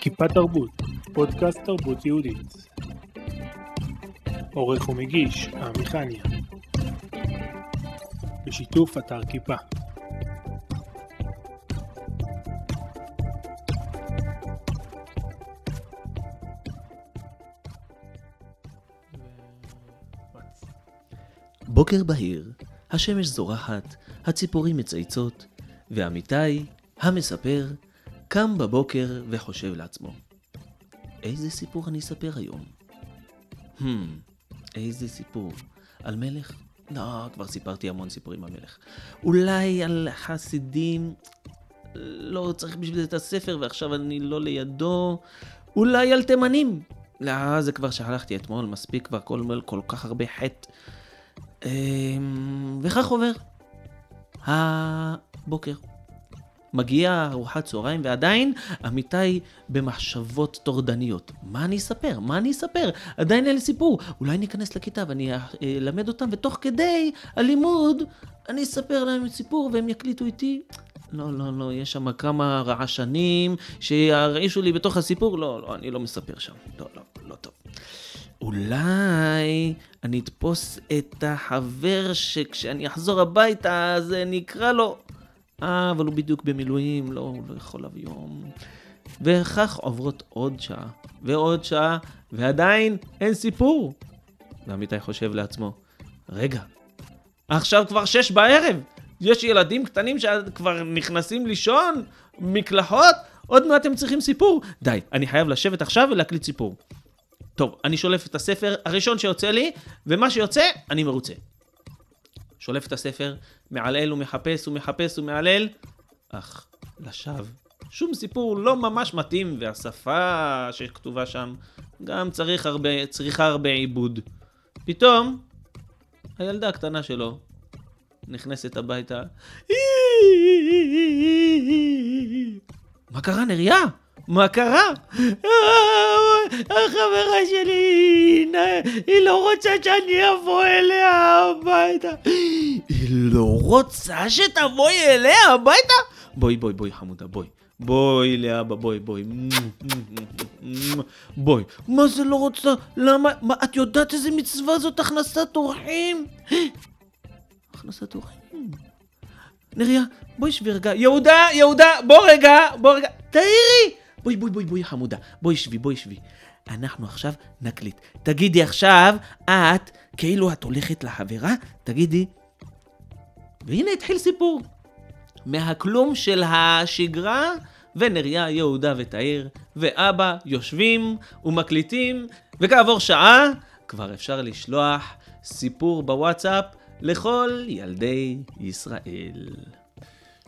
כיפה תרבות, פודקאסט תרבות יהודית. עורך ומגיש, עמיחניה. בשיתוף אתר כיפה. בוקר בהיר, השמש זורחת, הציפורים מצייצות, ואמיתי, המספר, קם בבוקר וחושב לעצמו, איזה סיפור אני אספר היום? Hmm, איזה סיפור? על מלך? לא, כבר סיפרתי המון סיפורים על מלך. אולי על חסידים? לא צריך בשביל זה את הספר ועכשיו אני לא לידו. אולי על תימנים? לא, זה כבר שהלכתי אתמול, מספיק כבר כל, כל כך הרבה חטא. אמ, וכך עובר. הבוקר. מגיעה ארוחת צהריים ועדיין אמיתי במחשבות טורדניות. מה אני אספר? מה אני אספר? עדיין אין לי סיפור. אולי ניכנס לכיתה ואני אלמד אותם ותוך כדי הלימוד אני אספר להם סיפור והם יקליטו איתי. לא, לא, לא, יש שם כמה רעשנים שירעישו לי בתוך הסיפור. לא, לא, אני לא מספר שם. לא, לא, לא טוב. אולי אני אתפוס את החבר שכשאני אחזור הביתה אז אני אקרא לו. אה, אבל הוא בדיוק במילואים, לא, הוא לא יכול להביא יום. וכך עוברות עוד שעה, ועוד שעה, ועדיין אין סיפור. ועמיתי חושב לעצמו, רגע, עכשיו כבר שש בערב, יש ילדים קטנים שכבר נכנסים לישון, מקלחות, עוד מעט הם צריכים סיפור. די, אני חייב לשבת עכשיו ולהקליט סיפור. טוב, אני שולף את הספר הראשון שיוצא לי, ומה שיוצא, אני מרוצה. שולף את הספר, מעלל ומחפש ומחפש ומעלל, אך לשווא. שום סיפור לא ממש מתאים, והשפה שכתובה שם גם צריך הרבה, צריכה הרבה עיבוד. פתאום, הילדה הקטנה שלו נכנסת הביתה. מה קרה, נריה? מה קרה? החברה שלי, היא לא רוצה שאני אבוא אליה הביתה. היא לא רוצה שתבואי אליה הביתה? בואי, בואי, בואי, חמודה, בואי. בואי לאבא, בואי, בואי. בואי. מה זה לא רוצה? למה? מה, את יודעת איזה מצווה זאת הכנסת אורחים? הכנסת אורחים. נריה, בואי שבי רגע. יהודה, יהודה, בוא רגע, בוא רגע. תעירי! בואי, בואי, בואי, בואי, חמודה. בואי שבי, בואי שבי. אנחנו עכשיו נקליט. תגידי עכשיו, את, כאילו את הולכת לחברה, תגידי. והנה התחיל סיפור. מהכלום של השגרה, ונריה, יהודה ותאיר, ואבא יושבים ומקליטים, וכעבור שעה כבר אפשר לשלוח סיפור בוואטסאפ לכל ילדי ישראל.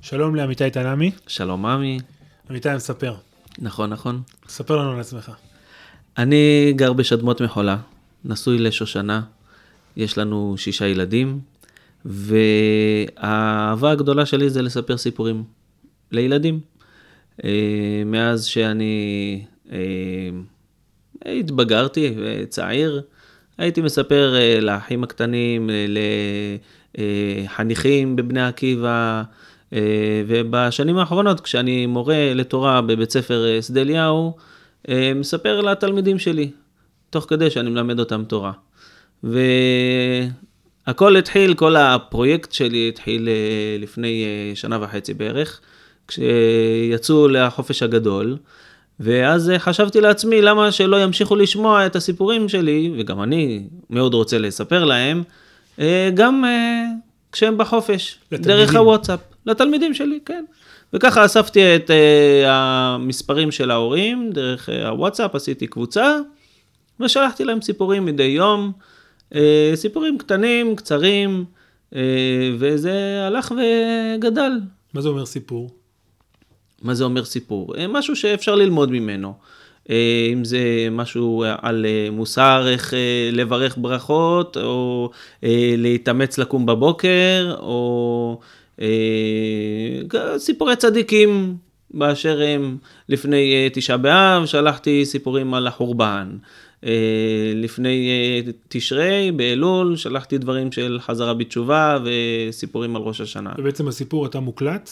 שלום לעמיתי תנעמי. שלום עמי. עמיתי מספר. נכון, נכון. ספר לנו על עצמך. אני גר בשדמות מחולה, נשוי לשושנה, יש לנו שישה ילדים, והאהבה הגדולה שלי זה לספר סיפורים לילדים. אה, מאז שאני אה, התבגרתי, צעיר, הייתי מספר אה, לאחים הקטנים, לחניכים בבני עקיבא, ובשנים האחרונות, כשאני מורה לתורה בבית ספר שדה אליהו, מספר לתלמידים שלי, תוך כדי שאני מלמד אותם תורה. והכל התחיל, כל הפרויקט שלי התחיל לפני שנה וחצי בערך. כשיצאו לחופש הגדול, ואז חשבתי לעצמי, למה שלא ימשיכו לשמוע את הסיפורים שלי, וגם אני מאוד רוצה לספר להם, אה, גם אה, כשהם בחופש, לתלמידים. דרך הוואטסאפ, לתלמידים שלי, כן. וככה אספתי את uh, המספרים של ההורים, דרך uh, הוואטסאפ, עשיתי קבוצה, ושלחתי להם סיפורים מדי יום, uh, סיפורים קטנים, קצרים, uh, וזה הלך וגדל. מה זה אומר סיפור? מה זה אומר סיפור? אה, משהו שאפשר ללמוד ממנו. אם זה משהו על מוסר, איך לברך ברכות, או להתאמץ לקום בבוקר, או סיפורי צדיקים באשר הם. לפני תשעה באב שלחתי סיפורים על החורבן. לפני תשרי, באלול, שלחתי דברים של חזרה בתשובה וסיפורים על ראש השנה. ובעצם הסיפור אתה מוקלט?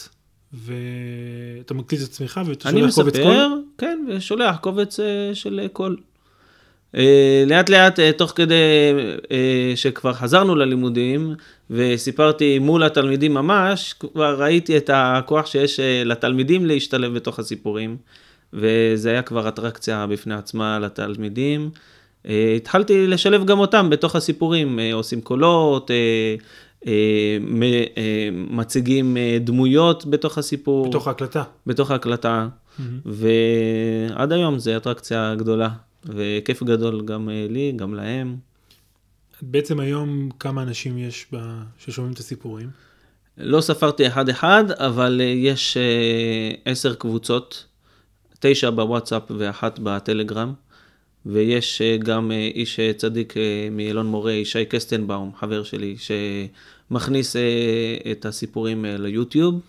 ואתה מקליט את עצמך ואתה אני שולח קובץ מספר, קול? כן, ושולח קובץ אה, של קול. אה, לאט לאט, אה, תוך כדי אה, שכבר חזרנו ללימודים, וסיפרתי מול התלמידים ממש, כבר ראיתי את הכוח שיש אה, לתלמידים להשתלב בתוך הסיפורים, וזה היה כבר אטרקציה בפני עצמה לתלמידים. אה, התחלתי לשלב גם אותם בתוך הסיפורים, אה, עושים קולות, מציגים דמויות בתוך הסיפור. בתוך ההקלטה. בתוך ההקלטה, ועד היום זה אטרקציה גדולה, וכיף גדול גם לי, גם להם. בעצם היום כמה אנשים יש ב... ששומעים את הסיפורים? לא ספרתי אחד-אחד, אבל אה, יש אה, עשר קבוצות, תשע בוואטסאפ ואחת בטלגרם, ויש אה, גם איש צדיק מאלון מורה, ישי קסטנבאום, חבר שלי, שמכניס את הסיפורים ליוטיוב,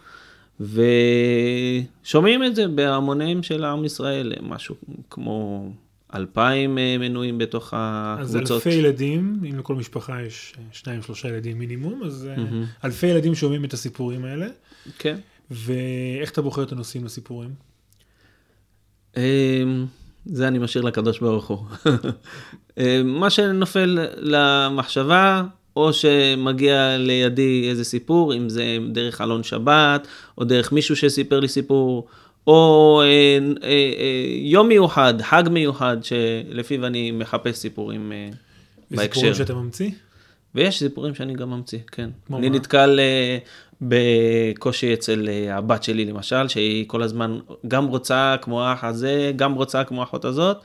ושומעים את זה בהמוניהם של עם ישראל, משהו כמו אלפיים אה, מנויים בתוך אז הקבוצות. אלפי ילדים, אם לכל משפחה יש אה, שניים שלושה ילדים מינימום, אז מהמם. אלפי ילדים שומעים את הסיפורים האלה. כן. ואיך אתה בוחר את הנושאים לסיפורים? אמ, זה אני משאיר לקדוש ברוך הוא. אמ, מה שנופל למחשבה, או שמגיע לידי איזה סיפור, אם זה דרך אלון שבת, או דרך מישהו שסיפר לי סיפור, או אה, אה, אה, יום מיוחד, חג מיוחד, שלפיו אני מחפש סיפורים אה, וסיפורים בהקשר. שאתה ממציא? ויש סיפורים שאני גם ממציא, כן. אני מה? נתקל אה, בקושי אצל אה, הבת שלי למשל, שהיא כל הזמן גם רוצה כמו האח הזה, גם רוצה כמו האחות הזאת.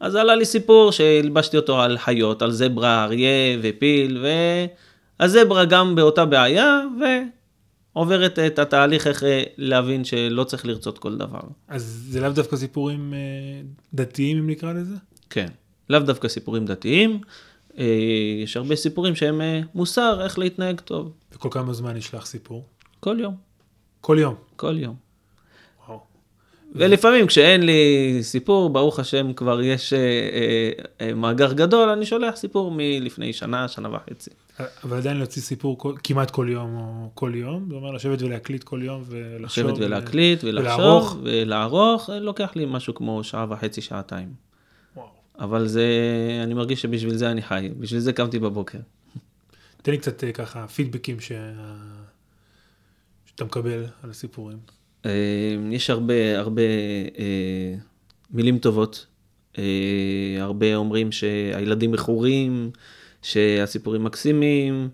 אז עלה לי סיפור שהלבשתי אותו על חיות, על זברה, אריה ופיל, והזברה גם באותה בעיה, ועוברת את התהליך איך אה, להבין שלא צריך לרצות כל דבר. אז זה לאו דווקא סיפורים אה, דתיים, אם נקרא לזה? כן, לאו דווקא סיפורים דתיים, אה, יש הרבה סיפורים שהם מוסר, איך להתנהג טוב, וכל כמה זמן נשלח סיפור? כל יום. כל יום. כל יום. ולפעמים כשאין לי סיפור, ברוך השם כבר יש אה, אה, אה, מאגר גדול, אני שולח סיפור מלפני שנה, שנה וחצי. אבל עדיין להוציא סיפור כל, כמעט כל יום או כל יום, זה אומר לשבת ולהקליט כל יום ולחשוב. לשבת ולהקליט ולערוך. ולחשוב ולערוך, אה, לוקח לי משהו כמו שעה וחצי, שעתיים. וואו. אבל זה, אני מרגיש שבשביל זה אני חי, בשביל זה קמתי בבוקר. תן לי קצת אה, ככה פידבקים שה... שאתה מקבל על הסיפורים. אה, יש הרבה, הרבה אה, מילים טובות. אה, הרבה אומרים שהילדים מכורים, שהסיפורים מקסימים.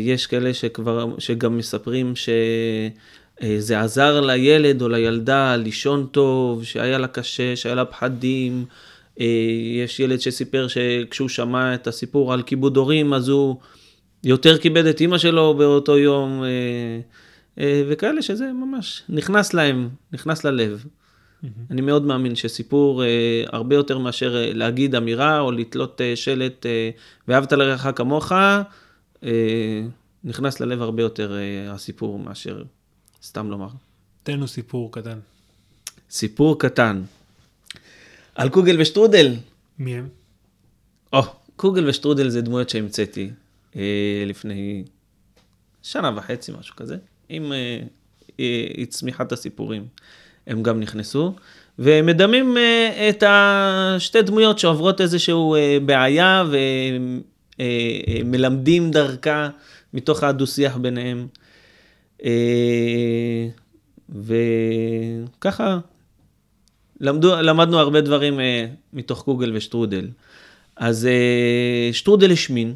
יש כאלה שכבר, שגם מספרים שזה עזר לילד או לילדה לישון טוב, שהיה לה קשה, שהיה לה פחדים. יש ילד שסיפר שכשהוא שמע את הסיפור על כיבוד הורים, אז הוא יותר כיבד את אימא שלו באותו יום. אה, וכאלה שזה ממש נכנס להם, נכנס ללב. אני מאוד מאמין שסיפור אה, הרבה יותר מאשר אה, להגיד אמירה או לתלות אה, שלט אה, ואהבת לרעך כמוך, אה, נכנס ללב הרבה יותר אה, הסיפור מאשר סתם לומר. תן לנו סיפור קטן. סיפור קטן. על קוגל ושטרודל. מי הם? או, קוגל ושטרודל זה דמויות שהמצאתי אה, לפני שנה וחצי, משהו כזה. עם אה, אה, צמיחת הסיפורים, הם גם נכנסו. ומדמים אה, את השתי דמויות שעוברות איזשהו אה, בעיה ומלמדים דרכה מתוך הדו-שיח ביניהם. אה, וככה למדו, למדנו הרבה דברים אה, מתוך קוגל ושטרודל. אז אה, שטרודל השמין,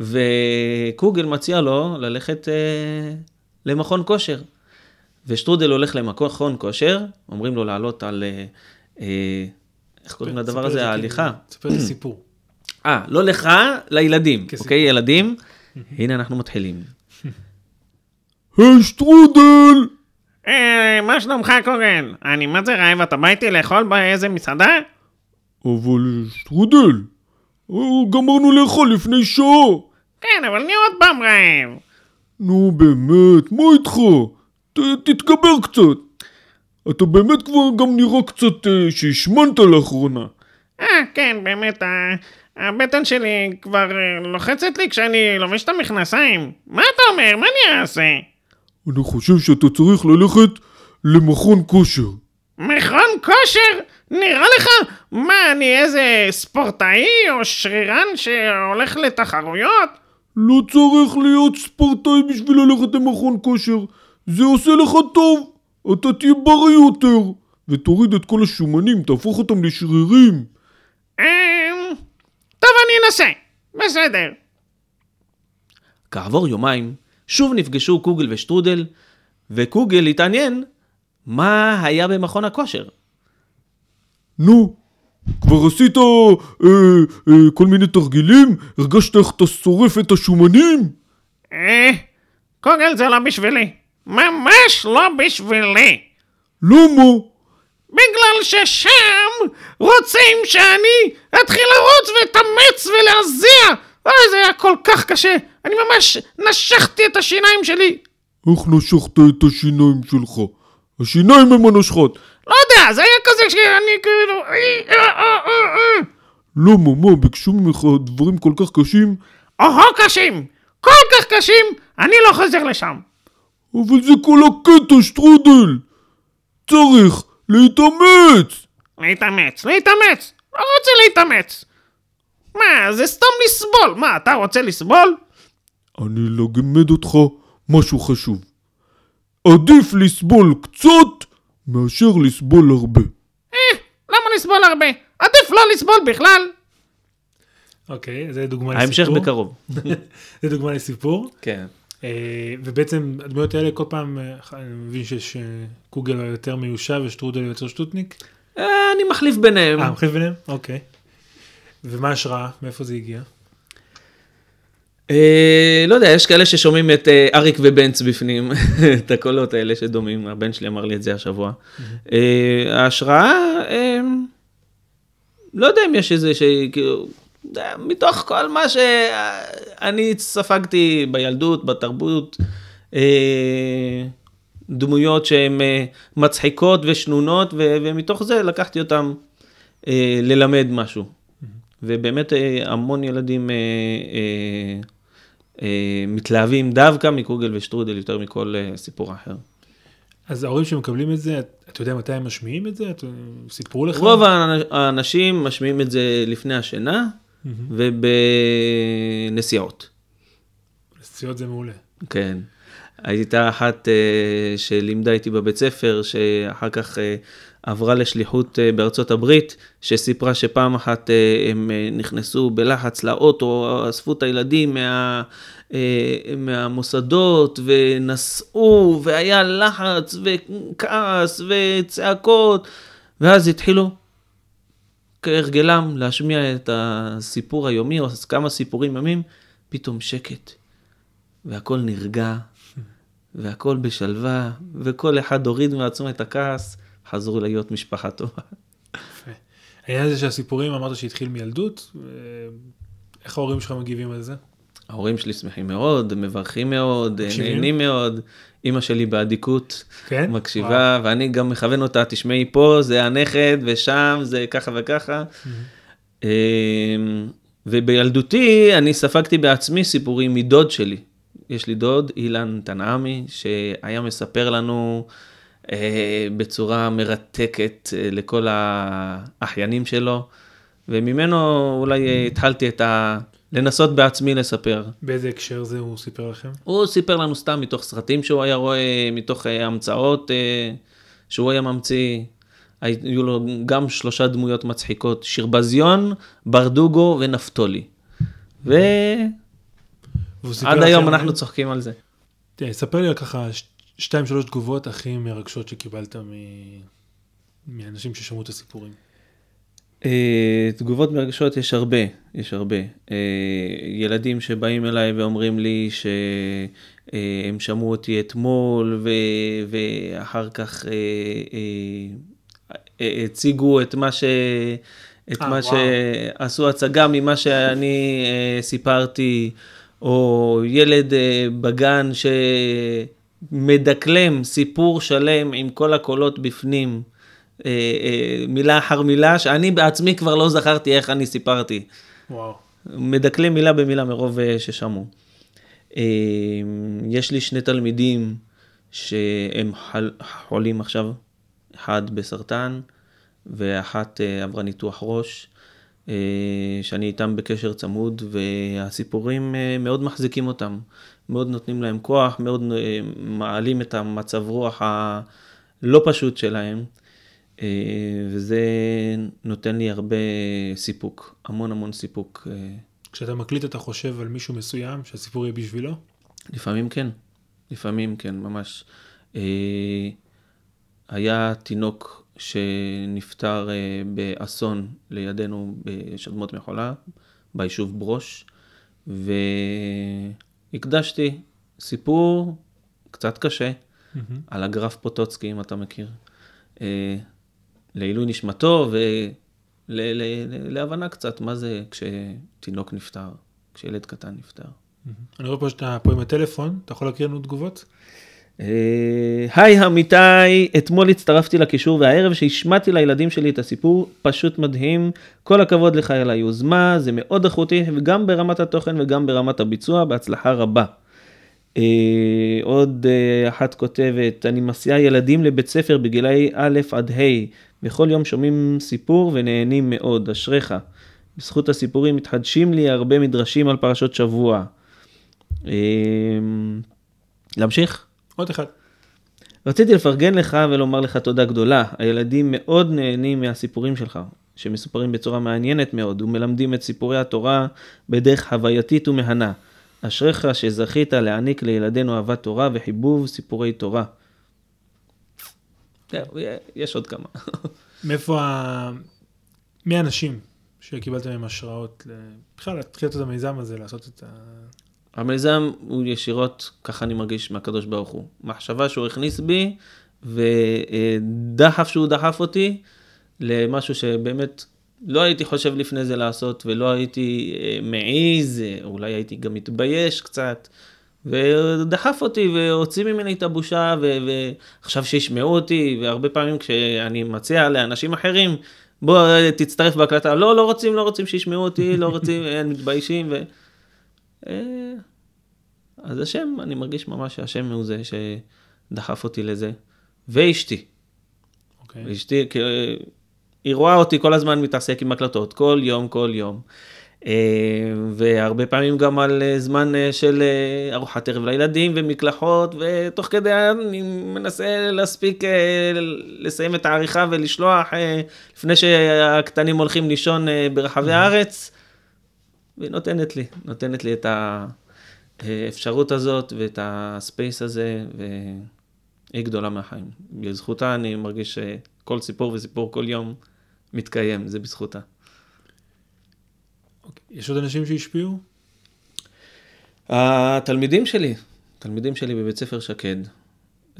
וקוגל מציע לו ללכת אה, למכון כושר. ושטרודל הולך למכון כושר, אומרים לו לעלות על, אה, אה, איך קוראים לדבר הזה? זה ההליכה. כאילו, ספר את הסיפור. אה, לא לך, לילדים. אוקיי, ילדים? הנה אנחנו מתחילים. היי שטרודל! אה, מה שלומך קורן? אני מה זה רעב, אתה בא איתי לאכול באיזה מסעדה? אבל שטרודל, גמרנו לאכול לפני שעה. כן, אבל אני עוד פעם רעב. נו באמת, מה איתך? ת, תתגבר קצת. אתה באמת כבר גם נראה קצת אה, שהשמנת לאחרונה. אה, כן, באמת, ה- הבטן שלי כבר אה, לוחצת לי כשאני לובש את המכנסיים. מה אתה אומר? מה אני אעשה? אני חושב שאתה צריך ללכת למכון כושר. מכון כושר? נראה לך? מה, אני איזה ספורטאי או שרירן שהולך לתחרויות? לא צריך להיות ספורטאי בשביל ללכת למכון כושר. זה עושה לך טוב. אתה תהיה בריא יותר. ותוריד את כל השומנים, תהפוך אותם לשרירים. אמ... טוב, אני אנסה. בסדר. כעבור יומיים, שוב נפגשו קוגל ושטרודל, וקוגל התעניין מה היה במכון הכושר. נו, כבר עשית אה, אה, כל מיני תרגילים? הרגשת איך אתה שורף את השומנים? אה... קוגל זה לא בשבילי. ממש לא בשבילי. למה? בגלל ששם רוצים שאני אתחיל לרוץ ולהתאמץ ולהזיע. אוי, זה היה כל כך קשה. אני ממש נשכתי את השיניים שלי. איך נשכת את השיניים שלך? השיניים הם הנשכות. לא יודע, זה היה כזה שאני כאילו... אה, אה, אה. למה, מה, ביקשו ממך דברים כל כך קשים? או-הו קשים. כל כך קשים, אני לא חוזר לשם. אבל זה כל הקטע, שטרודל! צריך להתאמץ! להתאמץ, להתאמץ. לא רוצה להתאמץ. מה, זה סתם לסבול. מה, אתה רוצה לסבול? אני אלמד אותך משהו חשוב. עדיף לסבול קצת מאשר לסבול הרבה. אה, למה לסבול הרבה? עדיף לא לסבול בכלל. אוקיי, זה דוגמה ההמשך לסיפור. בקרוב. זה דוגמה לסיפור. כן. אה, ובעצם הדמויות האלה כל פעם, אה, אני מבין שיש אה, קוגל יותר מיושב ושטרודל יותר שטוטניק. אני מחליף ביניהם. אה, מחליף ביניהם? אוקיי. ומה ההשראה? מאיפה זה הגיע? אה, לא יודע, יש כאלה ששומעים את אה, אריק ובנץ בפנים, את הקולות האלה שדומים, הבן שלי אמר לי את זה השבוע. אה, ההשראה, אה, לא יודע אם יש איזה, שכאילו, אה, מתוך כל מה שאני ספגתי בילדות, בתרבות, דמויות שהן מצחיקות ושנונות, ומתוך זה לקחתי אותן ללמד משהו. ובאמת המון ילדים אה, אה, אה, מתלהבים דווקא מקוגל ושטרודל יותר מכל אה, סיפור אחר. אז ההורים שמקבלים את זה, אתה יודע מתי הם משמיעים את זה? סיפרו לך? רוב האנ- האנשים משמיעים את זה לפני השינה ובנסיעות. נסיעות זה מעולה. כן. הייתה אחת אה, שלימדה איתי בבית ספר, שאחר כך אה, עברה לשליחות אה, בארצות הברית, שסיפרה שפעם אחת הם נכנסו בלחץ לאוטו, אספו את הילדים מה, מהמוסדות ונסעו, והיה לחץ וכעס וצעקות, ואז התחילו כהרגלם להשמיע את הסיפור היומי, או כמה סיפורים ימים, פתאום שקט. והכל נרגע, והכל בשלווה, וכל אחד הוריד מעצמו את הכעס, חזרו להיות משפחה טובה. העניין הזה שהסיפורים, אמרת שהתחיל מילדות, אה, איך ההורים שלך מגיבים על זה? ההורים שלי שמחים מאוד, מברכים מאוד, מקשיבים? נהנים מאוד. אימא שלי באדיקות כן? מקשיבה, ואני גם מכוון אותה, תשמעי פה, זה הנכד, ושם זה ככה וככה. אמ, ובילדותי אני ספגתי בעצמי סיפורים מדוד שלי. יש לי דוד, אילן תנעמי, שהיה מספר לנו אה, בצורה מרתקת אה, לכל האחיינים שלו, וממנו אולי אה, התחלתי את ה... לנסות בעצמי לספר. באיזה הקשר זה הוא סיפר לכם? הוא סיפר לנו סתם מתוך סרטים שהוא היה רואה, מתוך אה, המצאות אה, שהוא היה ממציא. היו לו גם שלושה דמויות מצחיקות, שירבזיון, ברדוגו ונפתולי. ועד לכם היום? אנחנו צוחקים על זה. תראה, ספר לי ככה ש- שתיים שלוש תגובות הכי מרגשות שקיבלת מ... מאנשים ששמעו את הסיפורים. אה, תגובות מרגשות יש הרבה, יש הרבה. אה, ילדים שבאים אליי ואומרים לי שהם שמעו אותי אתמול ו, ואחר כך אה, אה, אה, הציגו את מה ש... את אה, מה וואו. שעשו הצגה ממה שאני אה, סיפרתי, או ילד אה, בגן שמדקלם סיפור שלם עם כל הקולות בפנים. אה, אה, מילה אחר מילה, שאני בעצמי כבר לא זכרתי איך אני סיפרתי. וואו. מדקלם מילה במילה מרוב ששמעו. יש לי שני תלמידים שהם חולים עכשיו, אחד בסרטן ואחת עברה ניתוח ראש, שאני איתם בקשר צמוד, והסיפורים אה, מאוד מחזיקים אותם, מאוד נותנים להם כוח, מאוד אה, מעלים את המצב רוח הלא פשוט שלהם, אה, וזה נותן לי הרבה סיפוק, המון המון סיפוק. אה, כשאתה מקליט אתה חושב על מישהו מסוים שהסיפור יהיה בשבילו? לפעמים כן, לפעמים כן, ממש. אה, היה תינוק שנפטר אה, באסון לידינו בשדמות מחולה, ביישוב ברוש, והקדשתי סיפור קצת קשה על הגרף פוטוצקי, אם אתה מכיר, אה, לעילוי נשמתו ולהבנה קצת מה זה כשתינוק נפטר, כשילד קטן נפטר. אני רואה פה שאתה פה עם הטלפון, אתה יכול להקריא לנו תגובות? אה, היי אמיתי, אתמול הצטרפתי לקישור והערב שהשמעתי לילדים שלי את הסיפור, פשוט מדהים. כל הכבוד לך על היוזמה, זה מאוד איכותי, וגם ברמת התוכן וגם ברמת הביצוע, בהצלחה רבה. אה, עוד אה, אחת כותבת, אני מסיעה ילדים לבית ספר בגילאי א' עד ה', בכל יום שומעים סיפור ונהנים מאוד, אשריך. בזכות הסיפורים מתחדשים לי הרבה מדרשים על פרשות שבוע. אה, להמשיך? עוד אחד. רציתי לפרגן לך ולומר לך תודה גדולה. הילדים מאוד נהנים מהסיפורים שלך, שמסופרים בצורה מעניינת מאוד, ומלמדים את סיפורי התורה בדרך חווייתית ומהנה. אשריך שזכית להעניק לילדינו אהבת תורה וחיבוב סיפורי תורה. יש עוד כמה. מאיפה ה... מי האנשים שקיבלת מהם השראות, בכלל להתחיל את המיזם הזה, לעשות את ה... המיזם הוא ישירות, ככה אני מרגיש, מהקדוש ברוך הוא. מחשבה שהוא הכניס בי, ודחף שהוא דחף אותי למשהו שבאמת לא הייתי חושב לפני זה לעשות, ולא הייתי אה, מעז, אה, אולי הייתי גם מתבייש קצת. ודחף אותי והוציא ממני את הבושה ו- ועכשיו שישמעו אותי והרבה פעמים כשאני מציע לאנשים אחרים בוא אה, תצטרף בהקלטה לא לא רוצים לא רוצים שישמעו אותי לא רוצים הם מתביישים ו... אז השם, אני מרגיש ממש שהשם הוא זה שדחף אותי לזה. ואשתי, אוקיי. אשתי, כי, היא רואה אותי כל הזמן מתעסק עם הקלטות, כל יום, כל יום. אה, והרבה פעמים גם על אה, זמן אה, של ארוחת ערב לילדים ומקלחות, ותוך כדי אני מנסה להספיק לסיים את העריכה ולשלוח לפני שהקטנים הולכים לישון ברחבי הארץ. והיא נותנת לי, נותנת לי את האפשרות הזאת ואת הספייס הזה, והיא גדולה מהחיים. בזכותה אני מרגיש שכל סיפור וסיפור כל יום מתקיים, זה בזכותה. אוקיי. יש עוד אנשים שהשפיעו? התלמידים שלי, תלמידים שלי בבית ספר שקד,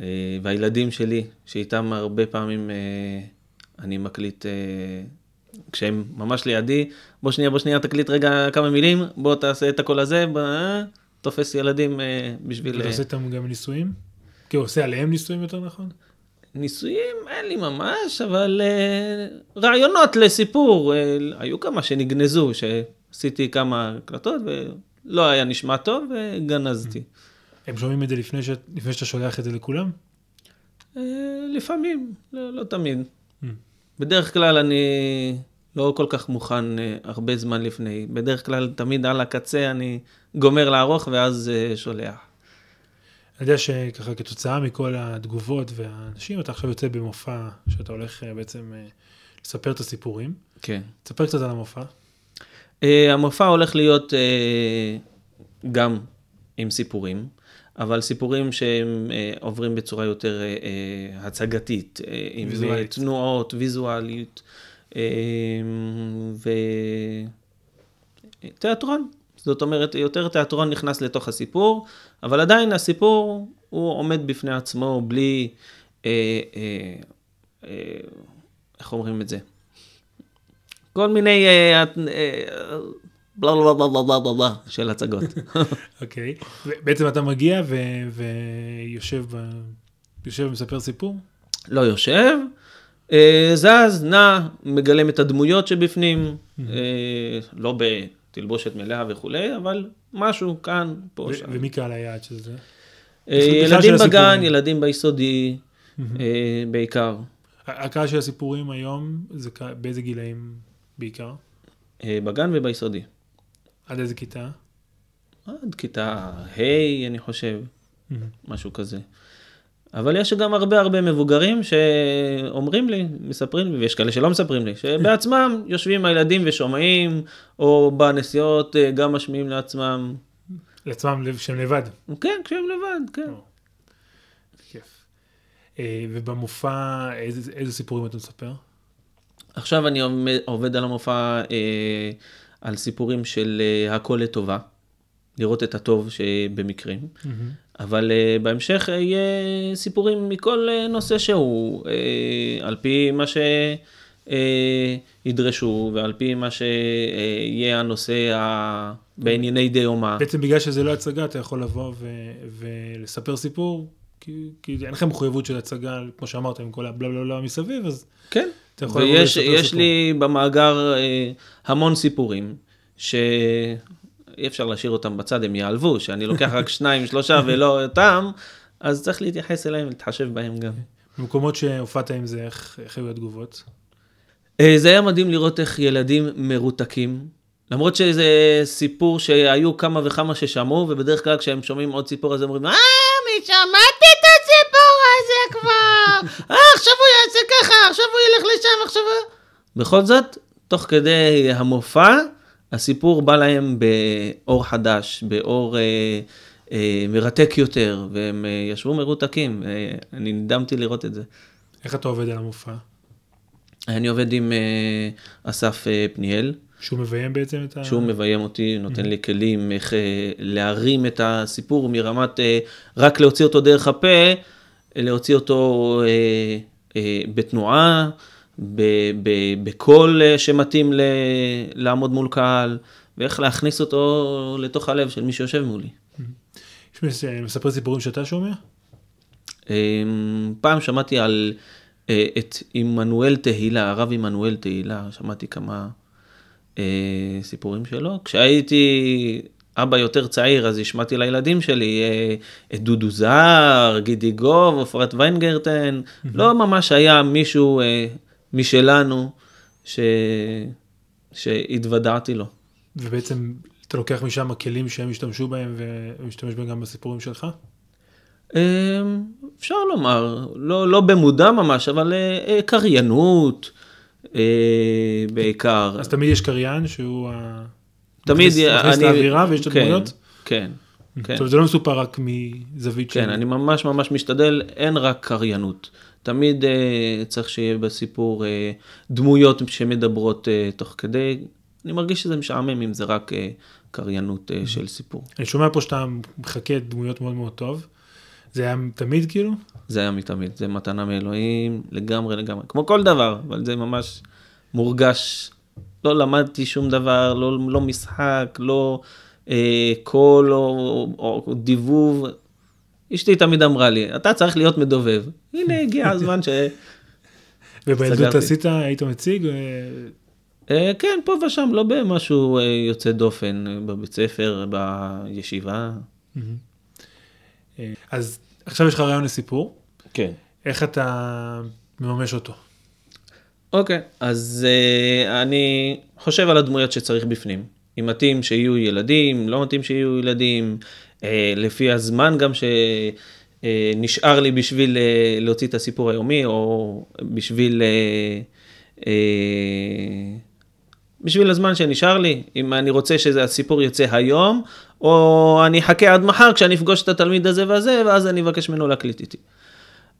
אה, והילדים שלי, שאיתם הרבה פעמים אה, אני מקליט, אה, כשהם ממש לידי, בוא שנייה, בוא שנייה, תקליט רגע כמה מילים, בוא תעשה את הקול הזה, בוא, תופס ילדים אה, בשביל... אתה אה, עושה איתם גם ניסויים? כאילו, עושה עליהם ניסויים יותר נכון? ניסויים אין לי ממש, אבל uh, רעיונות לסיפור, uh, היו כמה שנגנזו, שעשיתי כמה הקלטות ולא היה נשמע טוב וגנזתי. הם שומעים את זה לפני, ש... לפני שאתה שולח את זה לכולם? Uh, לפעמים, לא, לא תמיד. Mm. בדרך כלל אני לא כל כך מוכן uh, הרבה זמן לפני. בדרך כלל תמיד על הקצה אני גומר לערוך ואז uh, שולח. אני יודע שככה כתוצאה מכל התגובות והאנשים, אתה עכשיו יוצא במופע שאתה הולך אה, בעצם אה, לספר את הסיפורים. כן. תספר קצת על המופע. Uh, המופע הולך להיות uh, גם עם סיפורים, אבל סיפורים שהם uh, עוברים בצורה יותר uh, uh, הצגתית, uh, עם ויזואלית. תנועות, ויזואליות, uh, ותיאטרון. זאת אומרת, יותר תיאטרון נכנס לתוך הסיפור, אבל עדיין הסיפור הוא עומד בפני עצמו בלי, אה, אה, אה, איך אומרים את זה? כל מיני אה, אה, בלה בלה בלה בלה בלה בלה בלה של הצגות. אוקיי. בעצם אתה מגיע ו... ויושב ב... יושב ומספר סיפור? לא יושב, זז, נע, מגלם את הדמויות שבפנים, אה, לא בתלבושת מלאה וכולי, אבל משהו כאן, פה, שם. ומי קהל היעד של זה? אה, ילדים בגן. ילדים ביסודי, אה, בעיקר. הקהל של הסיפורים היום, זה באיזה גילאים בעיקר? אה, בגן וביסודי. עד איזה כיתה? עד כיתה ה', אני חושב, משהו כזה. אבל יש גם הרבה הרבה מבוגרים שאומרים לי, מספרים לי, ויש כאלה שלא מספרים לי, שבעצמם יושבים עם הילדים ושומעים, או בנסיעות אה, גם משמיעים לעצמם. לעצמם לב- שהם לבד. כן, כשהם לבד, כן. כיף. אה, ובמופע, איזה, איזה סיפורים אתה מספר? עכשיו אני עובד על המופע אה, על סיפורים של אה, הכל לטובה, לראות את הטוב שבמקרים, אבל אה, בהמשך אה, יהיה סיפורים מכל אה, נושא שהוא, אה, על פי מה שידרשו ועל פי מה שיהיה הנושא ה... בענייני דיומא. בעצם בגלל שזה לא הצגה, אתה יכול לבוא ו- ולספר סיפור, כי, כי אין לך מחויבות של הצגה, כמו שאמרת, עם כל הבלה בלה בלה מסביב, אז כן, אתה יכול לבוא ויש ולספר יש סיפור. לי במאגר המון סיפורים, שאי אפשר להשאיר אותם בצד, הם ייעלבו, שאני לוקח רק שניים, שלושה ולא אותם, אז צריך להתייחס אליהם ולהתחשב בהם גם. במקומות שהופעת עם זה, איך, איך היו התגובות? אה, זה היה מדהים לראות איך ילדים מרותקים, למרות שזה סיפור שהיו כמה וכמה ששמעו, ובדרך כלל כשהם שומעים עוד סיפור אז הם אומרים, אה, אני שמעתי את הסיפור הזה כבר. אה, עכשיו הוא יעשה ככה, עכשיו הוא ילך לשם, עכשיו הוא... בכל זאת, תוך כדי המופע, הסיפור בא להם באור חדש, באור אה, אה, מרתק יותר, והם אה, ישבו מרותקים, אה, אני נדהמתי לראות את זה. איך אתה עובד על המופע? אני עובד עם אה, אסף אה, פניאל, שהוא מביים בעצם את ה... שהוא מביים אותי, נותן לי כלים איך אה, להרים את הסיפור מרמת אה, רק להוציא אותו דרך הפה, להוציא אותו אה, אה, בתנועה, בקול אה, שמתאים ל- לעמוד מול קהל, ואיך להכניס אותו לתוך הלב של מי שיושב מולי. יש מי שמספר סיפורים שאתה שומע? אה, פעם שמעתי על אה, את עמנואל תהילה, הרב עמנואל תהילה, שמעתי כמה אה, סיפורים שלו. כשהייתי אבא יותר צעיר, אז השמעתי לילדים שלי אה, את דודו זר, גידי גוב, עופרת ויינגרטן. לא ממש היה מישהו אה, משלנו ש... שהתוודעתי לו. ובעצם אתה לוקח משם כלים שהם השתמשו בהם ומשתמש בהם גם בסיפורים שלך? אה, אפשר לומר, לא, לא במודע ממש, אבל אה, אה, קריינות אה, בעיקר. אז תמיד יש קריין שהוא. תמיד מכניס- האווירה ויש את כן, הדמויות? כן, כן. זאת אומרת, זה לא מסופר רק מזווית כן, אני ממש ממש משתדל, אין רק קריינות. תמיד אה, צריך שיהיה בסיפור אה, דמויות שמדברות אה, תוך כדי. אני מרגיש שזה משעמם אם זה רק אה, קריינות אה, של סיפור. אני שומע פה שאתה מחכה דמויות מאוד מאוד טוב. זה היה תמיד כאילו? זה היה מתמיד, זה מתנה מאלוהים לגמרי לגמרי, כמו כל דבר, אבל זה ממש מורגש. לא למדתי שום דבר, לא, לא משחק, לא אה, קול או, או, או דיבוב. אשתי תמיד אמרה לי, אתה צריך להיות מדובב. הנה הגיע הזמן ש... ובילדות. עשית, היית מציג? אה, אה, כן, פה ושם, לא במשהו אה, יוצא דופן, בבית ספר, בישיבה. אז עכשיו יש לך רעיון לסיפור, כן. איך אתה מממש אותו? אוקיי, אז אני חושב על הדמויות שצריך בפנים. אם מתאים שיהיו ילדים, לא מתאים שיהיו ילדים, לפי הזמן גם שנשאר לי בשביל uh, להוציא את הסיפור היומי, או בשביל... בשביל הזמן שנשאר לי, אם אני רוצה שהסיפור יצא היום, או אני אחכה עד מחר כשאני אפגוש את התלמיד הזה והזה, ואז אני אבקש ממנו להקליט איתי.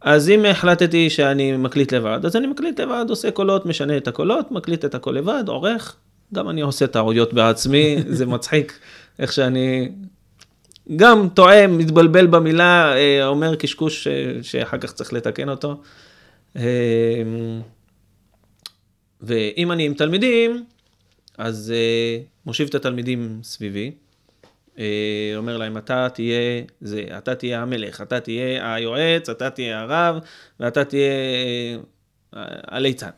אז אם החלטתי שאני מקליט לבד, אז אני מקליט לבד, עושה קולות, משנה את הקולות, מקליט את הכל לבד, עורך, גם אני עושה טעויות בעצמי, זה מצחיק איך שאני גם טועה, מתבלבל במילה, אה, אומר קשקוש אה, שאחר כך צריך לתקן אותו. אה, ואם אני עם תלמידים, אז מושיב את התלמידים סביבי, אומר להם, אתה תהיה זה, אתה תהיה המלך, אתה תהיה היועץ, אתה תהיה הרב, ואתה תהיה הליצן.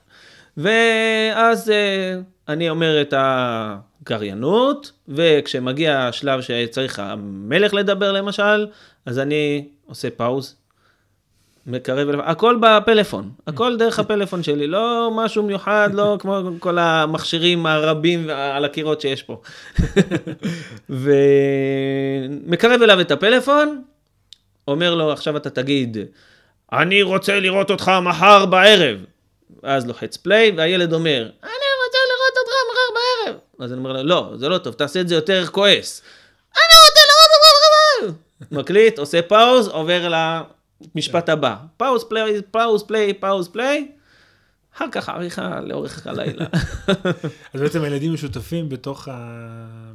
ואז אה, אני אומר את הקריינות, וכשמגיע השלב שצריך המלך לדבר למשל, אז אני עושה פאוז, מקרב אליו, הכל בפלאפון, הכל דרך הפלאפון שלי, לא משהו מיוחד, לא כמו כל המכשירים הרבים על הקירות שיש פה. ומקרב אליו את הפלאפון, אומר לו, עכשיו אתה תגיד, אני רוצה לראות אותך מחר בערב. ואז לוחץ פליי, והילד אומר, אני רוצה לראות אותך מחר בערב. אז אני אומר לו, לא, זה לא טוב, תעשה את זה יותר כועס. אני רוצה לראות אותך מחר בערב. מקליט, עושה pause, עובר למשפט הבא. pause, play, pause, play, pause, play. אחר כך עריכה לאורך הלילה. אז בעצם הילדים משותפים בתוך, ה...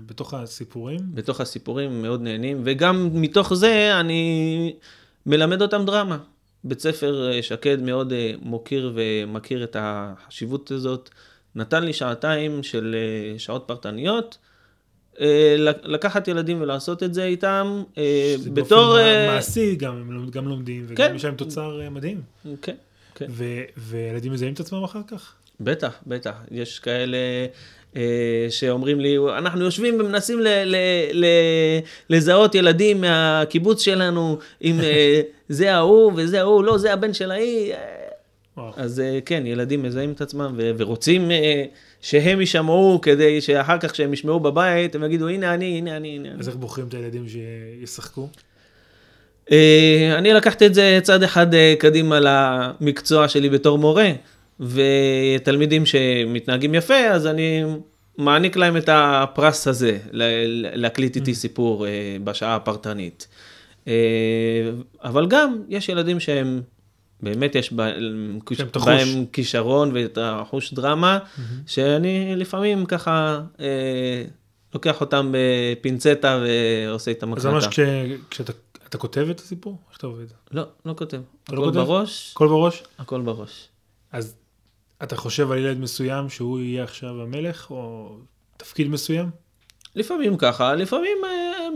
בתוך הסיפורים. בתוך הסיפורים מאוד נהנים, וגם מתוך זה אני מלמד אותם דרמה. בית ספר אה, שקד מאוד אה, מוקיר ומכיר את החשיבות הזאת. נתן לי שעתיים של אה, שעות פרטניות. לקחת ילדים ולעשות את זה איתם בתור... באופן מעשי גם, הם גם לומדים, וגם כן. יש להם תוצר מדהים. כן, כן. וילדים מזהים את עצמם אחר כך? בטח, בטח. יש כאלה אה, שאומרים לי, אנחנו יושבים ומנסים ל- ל- ל- לזהות ילדים מהקיבוץ שלנו, אם אה, זה ההוא וזה ההוא, לא, זה הבן של ההיא. וואו. אז אה, כן, ילדים מזהים את עצמם ו- ורוצים אה, שהם יישמעו, כדי שאחר כך כשהם ישמעו בבית, הם יגידו, הנה אני, הנה אני, הנה אני. אז איך בוחרים את הילדים שישחקו? אה, אני לקחתי את זה צעד אחד אה, קדימה למקצוע שלי בתור מורה, ותלמידים שמתנהגים יפה, אז אני מעניק להם את הפרס הזה, להקליט איתי סיפור אה, בשעה הפרטנית. אה, אבל גם יש ילדים שהם, באמת יש בהם, כישרון ואת החוש דרמה, שאני לפעמים ככה אה, לוקח אותם בפינצטה ועושה איתם אז ממש הקלטה. כש, כשאתה אתה כותב את הסיפור? איך אתה עובד? לא, לא כותב. לא הכל כותב? בראש, הכל בראש? הכל בראש. אז אתה חושב על ילד מסוים שהוא יהיה עכשיו המלך, או תפקיד מסוים? לפעמים ככה, לפעמים אה,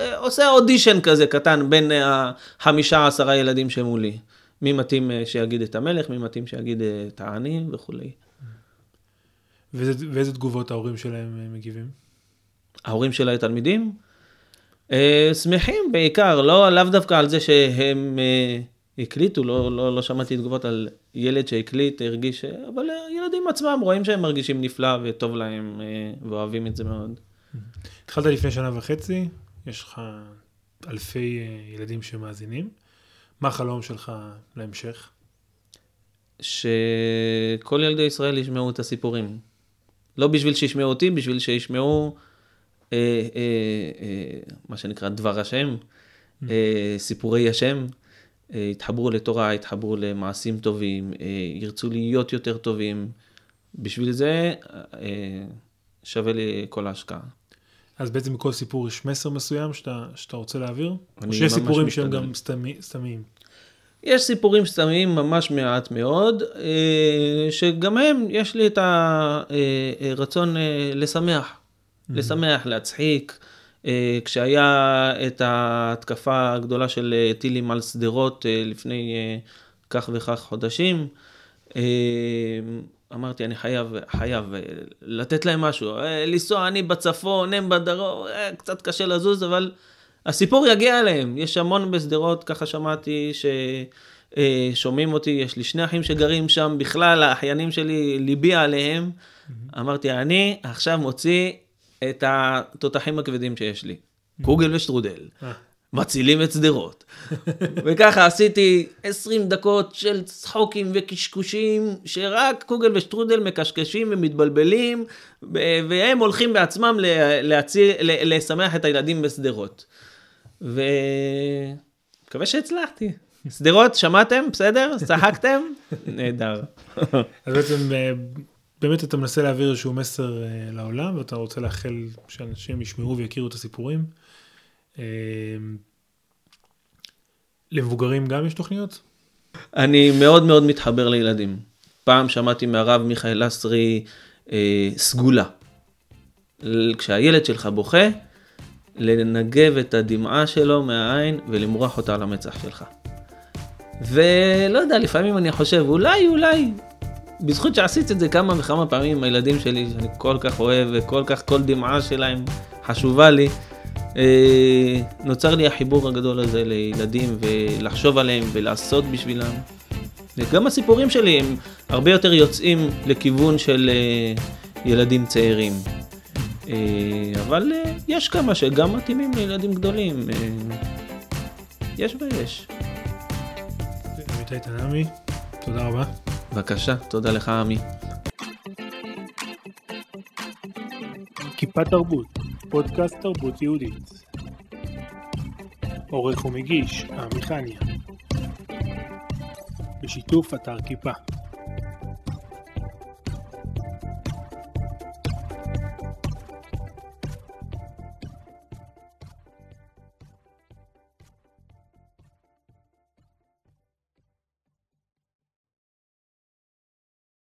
אה, עושה אודישן כזה קטן בין אה, החמישה עשרה ילדים שמולי. מי מתאים אה, שיגיד את המלך, מי מתאים שיגיד את העני וכולי. ואיזה, ואיזה תגובות ההורים שלהם מגיבים? ההורים של התלמידים אה, שמחים בעיקר, לא, לאו דווקא על זה שהם אה, הקליטו, לא, לא, לא שמעתי תגובות על ילד שהקליט, הרגיש, אבל ילדים עצמם רואים שהם מרגישים נפלא וטוב להם אה, ואוהבים את זה מאוד. התחלת לפני שנה וחצי, יש לך אלפי אה, ילדים שמאזינים. מה החלום שלך להמשך? שכל ילדי ישראל ישמעו את הסיפורים. לא בשביל שישמעו אותי, בשביל שישמעו אה, אה, אה, מה שנקרא דבר השם, אה, סיפורי השם, יתחברו לתורה, יתחברו למעשים טובים, אה, ירצו להיות יותר טובים. בשביל זה אה, שווה לי כל ההשקעה. אז בעצם בכל סיפור יש מסר מסוים שאתה, שאתה רוצה להעביר? או שיש סיפורים שהם משתדל. גם סתמי- סתמיים? יש סיפורים סתמיים ממש מעט מאוד, אה, שגם הם, יש לי את הרצון אה, לשמח, לשמח, להצחיק. אה, כשהיה את ההתקפה הגדולה של אה, טילים על שדרות אה, לפני כך וכך חודשים, אמרתי, אני חייב, חייב לתת להם משהו. לנסוע, אני בצפון, הם בדרום, קצת קשה לזוז, אבל הסיפור יגיע אליהם. יש המון בשדרות, ככה שמעתי, ששומעים אותי, יש לי שני אחים שגרים שם, בכלל, האחיינים שלי, ליבי עליהם. אמרתי, אני עכשיו מוציא את התותחים הכבדים שיש לי. קוגל ושטרודל. אה. מצילים את שדרות. וככה עשיתי 20 דקות של צחוקים וקשקושים, שרק קוגל ושטרודל מקשקשים ומתבלבלים, והם הולכים בעצמם להציל, לשמח את הילדים בשדרות. ומקווה שהצלחתי. שדרות, שמעתם? בסדר? צחקתם? נהדר. אז בעצם אה, באמת אתה מנסה להעביר איזשהו מסר אה, לעולם, ואתה רוצה לאחל שאנשים ישמעו ויכירו את הסיפורים. אה, למבוגרים גם יש תוכניות? אני מאוד מאוד מתחבר לילדים. פעם שמעתי מהרב מיכאל לסרי אה, סגולה. כשהילד שלך בוכה, לנגב את הדמעה שלו מהעין ולמרוח אותה על המצח שלך. ולא יודע, לפעמים אני חושב, אולי, אולי, בזכות שעשית את זה כמה וכמה פעמים עם הילדים שלי, שאני כל כך אוהב וכל כך כל דמעה שלהם חשובה לי, אה, נוצר לי החיבור הגדול הזה לילדים ולחשוב עליהם ולעשות בשבילם. וגם הסיפורים שלי הם הרבה יותר יוצאים לכיוון של אה, ילדים צעירים. אה, אבל יש כמה שגם מתאימים לילדים גדולים. יש ויש. עמיתי תנעמי, תודה רבה. בבקשה, תודה לך עמי. כיפה תרבות, פודקאסט תרבות יהודית. עורך ומגיש, עמי חניה. בשיתוף אתר כיפה.